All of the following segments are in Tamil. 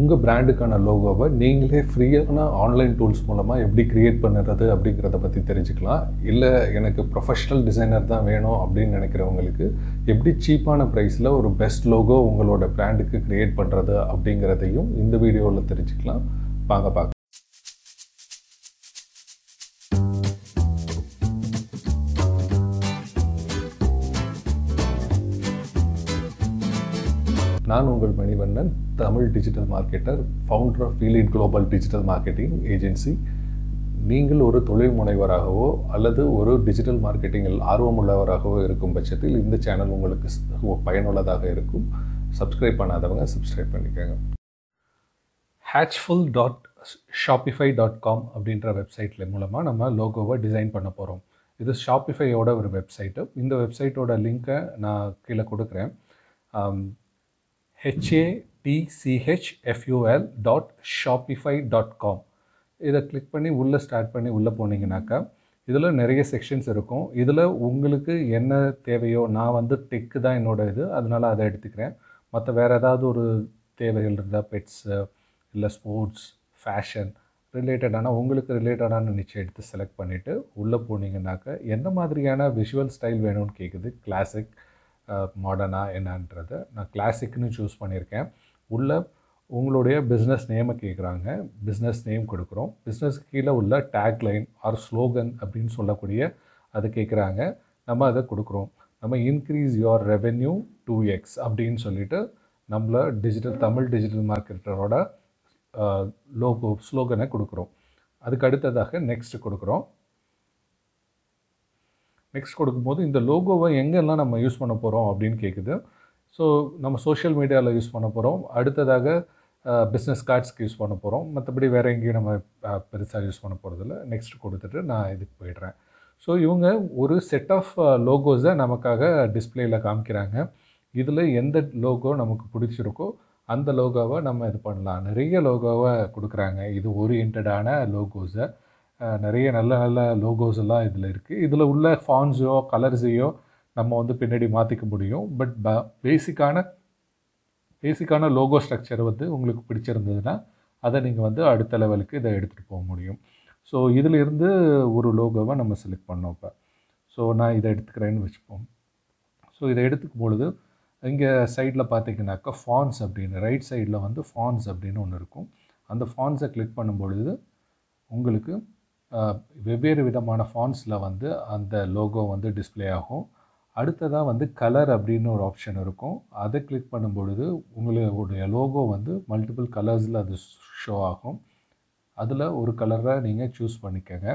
உங்கள் பிராண்டுக்கான லோகோவை நீங்களே ஃப்ரீயான ஆன்லைன் டூல்ஸ் மூலமாக எப்படி க்ரியேட் பண்ணுறது அப்படிங்கிறத பற்றி தெரிஞ்சுக்கலாம். இல்லை எனக்கு ப்ரொஃபஷ்னல் டிசைனர் தான் வேணும் அப்படின்னு நினைக்கிறவங்களுக்கு எப்படி சீப்பான ப்ரைஸில் ஒரு பெஸ்ட் லோகோ உங்களோட பிராண்டுக்கு க்ரியேட் பண்ணுறது அப்படிங்கிறதையும் இந்த வீடியோவில் தெரிஞ்சுக்கலாம். வாங்க பார்க்க நான் உங்கள் Manivannan Tamil digital marketer founder of Feelit global digital marketing agency நீங்கள் ஒரு தொழில் முனைவராகவோ அல்லது ஒரு டிஜிட்டல் மார்க்கெட்டிங்கில் ஆர்வமுள்ளவராகவோ இருக்கும் பட்சத்தில் இந்த சேனல் உங்களுக்கு பயனுள்ளதாக இருக்கும். சப்ஸ்கிரைப் பண்ணாதவங்க சப்ஸ்கிரைப் பண்ணிக்கோங்க. Hatchful dot Shopify dot com அப்படின்ற வெப்சைட்டில் மூலமாக நம்ம லோகோவை டிசைன் பண்ண போகிறோம் இது ஷாப்பிஃபையோட ஒரு வெப்சைட்டு இந்த வெப்சைட்டோட லிங்க்கை நான் கீழே கொடுக்குறேன். ஹெச்ஏடிசிஹெச்எஃப்யூஎல் டாட் ஷாப்பிஃபை டாட் காம் இதை கிளிக் பண்ணி உள்ளே ஸ்டார்ட் பண்ணி உள்ளே போனீங்கனாக்கா இதில் நிறைய செக்ஷன்ஸ் இருக்கும். இதில் உங்களுக்கு என்ன தேவையோ நான் வந்து டெக்கு தான் என்னோடய இது அதனால் அதை எடுத்துக்கிறேன். மற்ற வேறு ஏதாவது ஒரு தேவைகள் இருந்தால் பெட்ஸு இல்லை ஸ்போர்ட்ஸ் ஃபேஷன் ரிலேட்டடான உங்களுக்கு ரிலேட்டடான நிச்சயம் எடுத்து செலக்ட் பண்ணிவிட்டு உள்ளே போனீங்கன்னாக்கா எந்த மாதிரியான விஷுவல் ஸ்டைல் வேணும்னு கேட்குது? கிளாசிக் மாடர்னாக என்னன்றதை நான் கிளாசிக்னு சூஸ் பண்ணியிருக்கேன். உள்ள உங்களுடைய பிஸ்னஸ் நேமை கேட்குறாங்க பிஸ்னஸ் நேம் கொடுக்குறோம். பிஸ்னஸ் கீழே உள்ள டேக் லைன் ஆர் ஸ்லோகன் அப்படின்னு சொல்லக்கூடிய அதை கேட்குறாங்க நம்ம அதை கொடுக்குறோம். நம்ம increase your revenue two X அப்படின்னு சொல்லிட்டு நம்மள டிஜிட்டல் தமிழ் டிஜிட்டல் மார்க்கெட்டரோட லோகோ ஸ்லோகனை கொடுக்குறோம். அதுக்கு அடுத்ததாக நெக்ஸ்ட் கொடுக்குறோம். நெக்ஸ்ட் கொடுக்கும்போது இந்த லோகோவை எங்கெல்லாம் நம்ம யூஸ் பண்ண போகிறோம் அப்படின்னு கேட்குது ஸோ நம்ம சோஷியல் மீடியாவில் யூஸ் பண்ண போகிறோம் அடுத்ததாக பிஸ்னஸ் கார்ட்ஸ்க்கு யூஸ் பண்ண போகிறோம் மற்றபடி வேறு எங்கேயும் நம்ம பெருசாக யூஸ் பண்ண போகிறதில்ல நெக்ஸ்ட் கொடுத்துட்டு நான் இதுக்கு போயிடுறேன். ஸோ இவங்க ஒரு செட் ஆஃப் லோகோஸை நமக்காக டிஸ்பிளேயில் காமிக்கிறாங்க. இதில் எந்த லோகோ நமக்கு பிடிச்சிருக்கோ அந்த லோகோவை நம்ம இது பண்ணலாம். நிறைய லோகோவை கொடுக்குறாங்க. இது ஓரியன்டான லோகோஸை நிறைய நல்ல நல்ல லோகோஸ் எல்லாம் இதில் இருக்குது இதில் உள்ள ஃபான்ஸோ கலர்ஸையோ நம்ம வந்து பின்னாடி மாற்றிக்க முடியும். பட் ப பேசிக்கான பேசிக்கான லோகோ ஸ்ட்ரக்சர் வந்து உங்களுக்கு பிடிச்சிருந்ததுன்னா அதை நீங்கள் வந்து அடுத்த லெவலுக்கு இதை எடுத்துகிட்டு போக முடியும். ஸோ இதிலிருந்து ஒரு லோகோவை நம்ம செலக்ட் பண்ணோம் இப்போ. ஸோ நான் இதை எடுத்துக்கிறேன்னு வச்சுப்போம். ஸோ இதை எடுத்துக்கும் பொழுது இங்கே சைடில் பார்த்தீங்கன்னாக்கா ஃபான்ஸ் அப்படின்னு ரைட் சைடில் வந்து ஃபான்ஸ் அப்படின்னு ஒன்று இருக்கும். அந்த ஃபான்ஸை கிளிக் பண்ணும் பொழுது உங்களுக்கு வெவ்வேறு விதமான ஃபான்ஸில் வந்து அந்த லோகோ வந்து டிஸ்ப்ளே ஆகும். அடுத்ததாக வந்து கலர் அப்படின்னு ஒரு ஆப்ஷன் இருக்கும். அதை கிளிக் பண்ணும் பொழுது உங்களுடைய லோகோ வந்து மல்டிபிள் கலர்ஸில் அது ஷோ ஆகும். அதில் ஒரு கலரை நீங்கள் சூஸ் பண்ணிக்கங்க.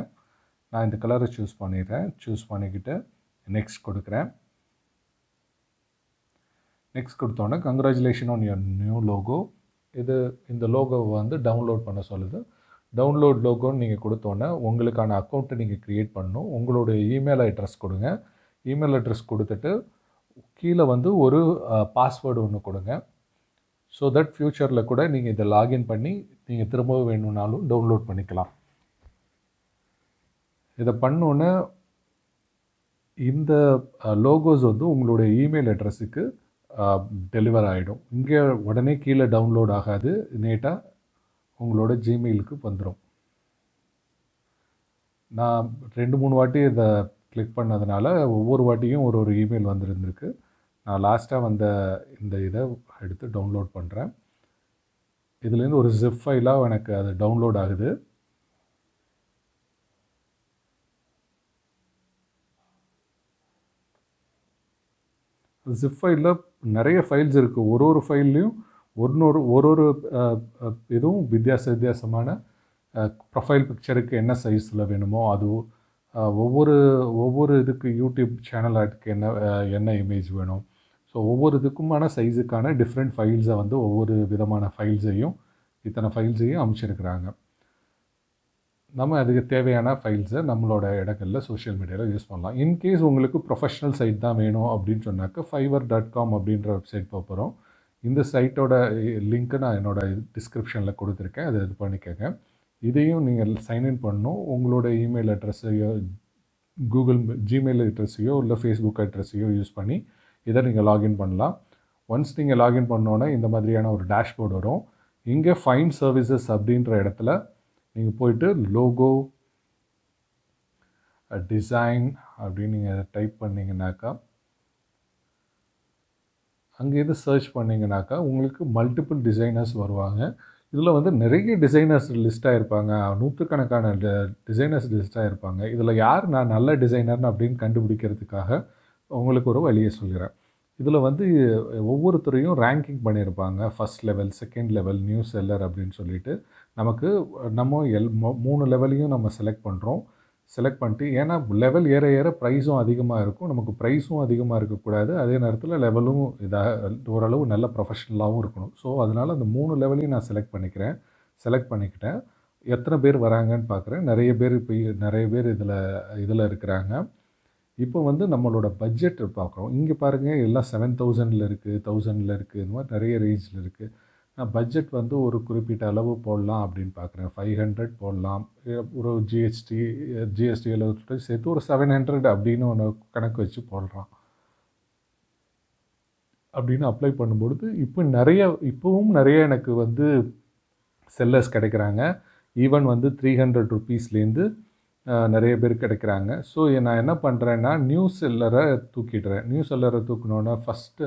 நான் இந்த கலரை சூஸ் பண்ணிடுறேன். சூஸ் பண்ணிக்கிட்டு நெக்ஸ்ட் கொடுக்குறேன். நெக்ஸ்ட் கொடுத்தோன்னே congratulation on your new logo இது இந்த லோகோவை வந்து டவுன்லோட் பண்ண சொல்லுது. டவுன்லோட் லோகோன்னு நீங்கள் கொடுத்தோன்னே உங்களுக்கான அக்கௌண்ட்டை நீங்கள் க்ரியேட் பண்ணணும். உங்களுடைய இமெயில் அட்ரஸ் கொடுங்க. இமெயில் அட்ரஸ் கொடுத்துட்டு கீழே வந்து ஒரு பாஸ்வேர்டு ஒன்று கொடுங்க. ஸோ தட் ஃப்யூச்சரில் கூட நீங்கள் இதை லாகின் பண்ணி நீங்கள் திரும்பவும் வேணும்னாலும் டவுன்லோட் பண்ணிக்கலாம். இதை பண்ணோன்னே இந்த லோகோஸ் வந்து உங்களுடைய இமெயில் அட்ரஸுக்கு டெலிவர் ஆகிடும் இங்கே உடனே கீழே டவுன்லோட் ஆகாது. நேட்டாக உங்களோட ஜிமெயிலுக்கு வந்துடும் நான் ரெண்டு மூணு வாட்டி இதை கிளிக் பண்ணதுனால ஒவ்வொரு வாட்டியும் ஒரு ஒரு இமெயில் வந்துருந்துருக்கு. நான் லாஸ்ட்டாக வந்த இந்த இதை எடுத்து டவுன்லோட் பண்ணுறேன் இதுலேருந்து ஒரு ஜிப் ஃபைலாக எனக்கு அது டவுன்லோட் ஆகுது. ஜிப் ஃபைலில் நிறைய ஃபைல்ஸ் இருக்குது ஒரு ஒரு ஃபைல்லையும் ஒன்னொரு ஒரு ஒரு இதுவும் வித்தியாச வித்தியாசமான ப்ரொஃபைல் பிக்சருக்கு என்ன சைஸில் வேணுமோ அது ஒவ்வொரு ஒவ்வொரு இதுக்கு யூடியூப் சேனல் சேனலுக்கு என்ன என்ன இமேஜ் வேணும். ஸோ ஒவ்வொரு இதுக்குமான சைஸுக்கான டிஃப்ரெண்ட் ஃபைல்ஸை வந்து ஒவ்வொரு விதமான ஃபைல்ஸையும் இத்தனை ஃபைல்ஸையும் அமைச்சிருக்கிறாங்க. நம்ம அதுக்கு தேவையான ஃபைல்ஸை நம்மளோட இடங்களில் சோஷியல் மீடியாவில் யூஸ் பண்ணலாம். இன்கேஸ் உங்களுக்கு ப்ரொஃபஷனல் சைட் தான் வேணும் அப்படின்னு சொன்னாக்க ஃபைவர் டாட் காம் அப்படின்ற வெப்சைட் போகிறோம் இந்த சைட்டோட லிங்க்கை நான் என்னோட டிஸ்கிரிப்ஷனில் கொடுத்துருக்கேன். அதை இது பண்ணிக்கோங்க. இதையும் நீங்கள் சைன்இன் பண்ணணும். உங்களோட இமெயில் அட்ரஸையோ கூகுள் ஜிமெயில் அட்ரஸையோ இல்லை ஃபேஸ்புக் அட்ரஸையோ யூஸ் பண்ணி இதை நீங்கள் லாகின் பண்ணலாம். ஒன்ஸ் நீங்கள் லாகின் பண்ணோன்னே இந்த மாதிரியான ஒரு டேஷ்போர்டு வரும். இங்கே ஃபைன் சர்வீசஸ் அப்படின்ற இடத்துல நீங்கள் போயிட்டு லோகோ டிசைன் அப்படின்னு நீங்கள் டைப் பண்ணிங்கனாக்கா அங்கே இது சர்ச் பண்ணிங்கனாக்கா உங்களுக்கு மல்டிபிள் டிசைனர்ஸ் வருவாங்க. இதில் வந்து நிறைய டிசைனர்ஸ் லிஸ்ட்டாக இருப்பாங்க நூற்றுக்கணக்கான டிசைனர்ஸ் லிஸ்ட்டாக இருப்பாங்க இதில் யார் நான் நல்ல டிசைனர்னு அப்படின்னு கண்டுபிடிக்கிறதுக்காக உங்களுக்கு ஒரு வழியை சொல்கிறேன் இதில் வந்து ஒவ்வொருத்தரையும் ரேங்கிங் பண்ணியிருப்பாங்க. First level second level new seller அப்படின்னு சொல்லிட்டு. நமக்கு நம்ம எல் மூணு லெவலையும் நம்ம செலக்ட் பண்ணுறோம் செலக்ட் பண்ணிட்டு ஏன்னா லெவல் ஏற ஏற ப்ரைஸும் அதிகமாக இருக்கும். நமக்கு ப்ரைஸும் அதிகமாக இருக்கக்கூடாது. அதே நேரத்தில் லெவலும் இதாக ஓரளவு நல்ல ப்ரொஃபஷ்னலாகவும் இருக்கணும். ஸோ அதனால் அந்த மூணு லெவலையும் நான் செலக்ட் பண்ணிக்கிறேன். செலக்ட் பண்ணிக்கிட்டேன். எத்தனை பேர் வராங்கன்னு பார்க்குறேன் நிறைய பேர் இப்போ நிறைய பேர் இதில் இதில் இருக்கிறாங்க. இப்போ வந்து நம்மளோட பட்ஜெட் பார்க்குறோம் இங்கே பாருங்கள் எல்லாம் செவன் தௌசண்டில் இருக்குது தௌசண்டில் இருக்குது இந்த மாதிரி நிறைய ரேஞ்சில் இருக்குது நான் பட்ஜெட் வந்து ஒரு குறிப்பிட்ட அளவு போடலாம் அப்படின்னு பார்க்குறேன் ஃபைவ் ஹண்ட்ரட் போடலாம். ஒரு ஜிஎஸ்டி ஜிஎஸ்டி அளவு சேர்த்து ஒரு செவன் ஹண்ட்ரட் அப்படின்னு ஒன்று கணக்கு வச்சு போடுறான் அப்படின்னு அப்ளை பண்ணும்பொழுது இப்போ நிறைய இப்போவும் நிறைய எனக்கு வந்து செல்லர்ஸ் கிடைக்கிறாங்க. ஈவன் வந்து த்ரீ ஹண்ட்ரட் ருபீஸ்லேருந்து நிறைய பேர் கிடைக்கிறாங்க. ஸோ நான் என்ன பண்ணுறேன்னா நியூ செல்லரை தூக்கிடுறேன். நியூ செல்லரை தூக்கினோன்னா first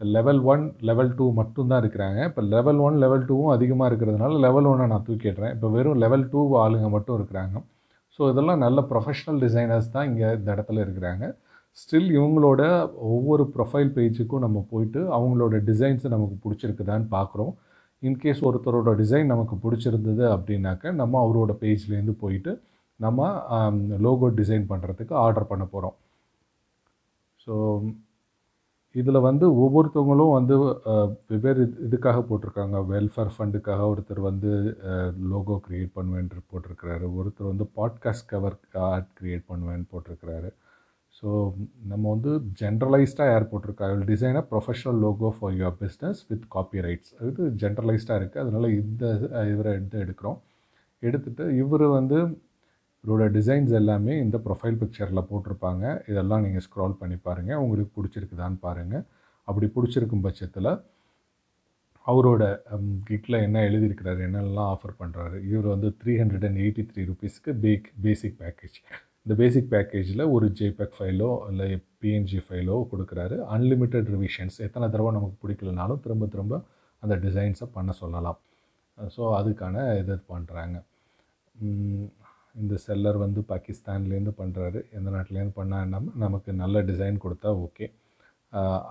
level one level two மட்டும்தான் இருக்கிறாங்க. இப்போ லெவல் ஒன் லெவல் டூவும் அதிகமாக இருக்கிறதுனால லெவல் ஒன்னை நான் தூக்கிடுறேன் இப்போ வெறும் லெவல் டூ ஆளுங்க மட்டும் இருக்கிறாங்க. ஸோ இதெல்லாம் நல்ல ப்ரொஃபஷ்னல் டிசைனர்ஸ் தான் இங்கே இந்த இடத்துல இருக்கிறாங்க. ஸ்டில் இவங்களோட ஒவ்வொரு ப்ரொஃபைல் பேஜுக்கும் நம்ம போயிட்டு அவங்களோட டிசைன்ஸை நமக்கு பிடிச்சிருக்குதான்னு பார்க்குறோம் இன்கேஸ் ஒருத்தரோட டிசைன் நமக்கு பிடிச்சிருந்தது அப்படின்னாக்க நம்ம அவரோட பேஜ்லேருந்து போயிட்டு நம்ம லோகோ டிசைன் பண்ணுறதுக்கு ஆர்டர் பண்ண போகிறோம் ஸோ இதில் வந்து ஒவ்வொருத்தவங்களும் வந்து வெவ்வேறு இதுக்காக போட்டிருக்காங்க. வெல்ஃபேர் ஃபண்டுக்காக ஒருத்தர் வந்து லோகோ க்ரியேட் பண்ணுவேன்ட்டு போட்டிருக்கிறாரு. ஒருத்தர் வந்து பாட்காஸ்ட் கவர் ஆர்ட் க்ரியேட் பண்ணுவேன்னு போட்டிருக்கிறாரு. ஸோ நம்ம வந்து ஜென்ரலைஸ்டாக யார் போட்டிருக்கா? Design a professional logo for your business with copyrights இது ஜென்ரலைஸ்டாக இருக்குது அதனால் இந்த இவரை எடுத்து எடுக்கிறோம். எடுத்துகிட்டு இவர் வந்து இவரோட டிசைன்ஸ் எல்லாமே இந்த ப்ரொஃபைல் பிக்சரில் போட்டிருப்பாங்க. இதெல்லாம் நீங்கள் ஸ்க்ரால் பண்ணி பாருங்கள் உங்களுக்கு பிடிச்சிருக்குதான்னு பாருங்கள் அப்படி பிடிச்சிருக்கும் பட்சத்தில் அவரோட கிட்டில் என்ன எழுதியிருக்கிறாரு என்னெல்லாம் ஆஃபர் பண்ணுறாரு இவர் வந்து three hundred and eighty three ருபீஸ்க்கு பேக் பேசிக் பேக்கேஜ் இந்த பேசிக் பேக்கேஜில் ஒரு ஜேபேக் ஃபைலோ இல்லை பிஎன்ஜி ஃபைலோ கொடுக்குறாரு. அன்லிமிட்டெட் ரிவிஷன்ஸ் எத்தனை தடவை நமக்கு பிடிக்கலனாலும் திரும்ப திரும்ப அந்த டிசைன்ஸை பண்ண சொல்லலாம். ஸோ அதுக்கான இது பண்ணுறாங்க இந்த செல்லர் வந்து பாகிஸ்தான்லேருந்து பண்ணுறாரு எந்த நாட்டிலேருந்து பண்ணால் நமக்கு நல்ல டிசைன் கொடுத்தா ஓகே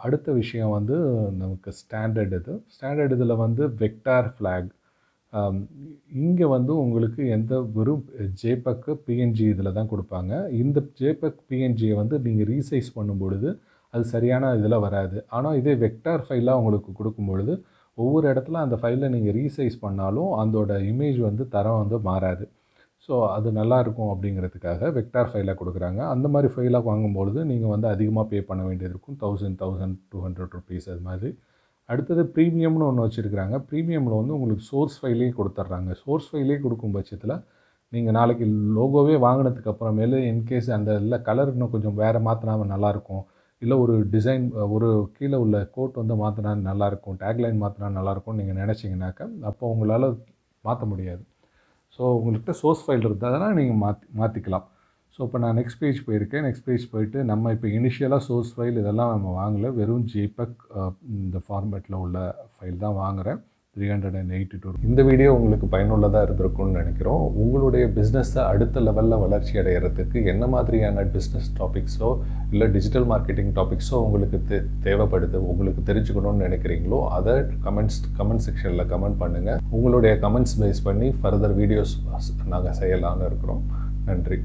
அடுத்த விஷயம் வந்து நமக்கு ஸ்டாண்டர்ட் இது. ஸ்டாண்டர்ட் இதில் வந்து வெக்டார் ஃப்ளாக் இங்கே வந்து உங்களுக்கு எந்த வெறும் ஜேபக்கு பிஎன்ஜி இதில் தான் கொடுப்பாங்க. இந்த ஜேபக் பிஎன்ஜியை வந்து நீங்கள் ரீசைஸ் பண்ணும் பொழுது அது சரியான இதில் வராது. ஆனால் இதே வெக்டார் ஃபைலாக உங்களுக்கு கொடுக்கும் பொழுது ஒவ்வொரு இடத்துல அந்த ஃபைலை நீங்கள் ரீசைஸ் பண்ணாலும் அதோட இமேஜ் வந்து தரம் வந்து மாறாது. ஸோ அது நல்லாயிருக்கும் அப்படிங்கிறதுக்காக வெக்டார் ஃபைலாக கொடுக்குறாங்க. அந்த மாதிரி ஃபைலாக வாங்கும்பொழுது நீங்கள் வந்து அதிகமாக பே பண்ண வேண்டியது இருக்கும். Thousand thousand two hundred rupees அது மாதிரி. அடுத்தது ப்ரீமியம்னு ஒன்று வச்சுருக்கிறாங்க. ப்ரீமியமில் வந்து உங்களுக்கு சோர்ஸ் ஃபைலே கொடுத்துட்றாங்க. சோர்ஸ் ஃபைலே கொடுக்கும் பட்சத்தில் நீங்கள் நாளைக்கு லோகோவே வாங்கினதுக்கு அப்புறமேலு இன்கேஸ் அந்த இல்லை கலர் இன்னும் கொஞ்சம் வேறு மாற்றினாமல் நல்லாயிருக்கும். இல்லை ஒரு டிசைன் ஒரு கீழே உள்ள கோட் வந்து மாற்றினா நல்லாயிருக்கும். டேக்லைன் மாற்றினா நல்லாயிருக்கும்னு நீங்கள் நினச்சிங்கனாக்கா அப்போ உங்களால் மாற்ற முடியாது. ஸோ உங்கள்கிட்ட சோர்ஸ் ஃபைல் இருந்ததுனா நீங்கள் மாற்றி மாற்றிக்கலாம் ஸோ இப்போ நான் நெக்ஸ்ட் பேஜ் போயிருக்கேன். நெக்ஸ்ட் பேஜ் போயிட்டு நம்ம இப்போ இனிஷியலாக சோர்ஸ் ஃபைல் இதெல்லாம் நம்ம வாங்கலை. வெறும் ஜேபக் இந்த ஃபார்மேட்டில் உள்ள ஃபைல் தான் வாங்குகிறேன் three hundred and eighty two இந்த வீடியோ உங்களுக்கு பயனுள்ளதாக இருந்திருக்கும்னு நினைக்கிறோம். உங்களுடைய பிஸ்னஸை அடுத்த லெவலில் வளர்ச்சி அடைகிறதுக்கு என்ன மாதிரியான பிஸ்னஸ் டாபிக்ஸோ இல்லை டிஜிட்டல் மார்க்கெட்டிங் டாபிக்ஸோ உங்களுக்கு தே தேவைப்படுது உங்களுக்கு தெரிஞ்சுக்கணும்னு நினைக்கிறீங்களோ அதை கமெண்ட்ஸ் கமெண்ட் செக்ஷனில் கமெண்ட் பண்ணுங்கள் உங்களுடைய கமெண்ட்ஸ் பேஸ் பண்ணி ஃபர்தர் வீடியோஸ் நாங்கள் செய்யலான்னு இருக்கிறோம். நன்றி.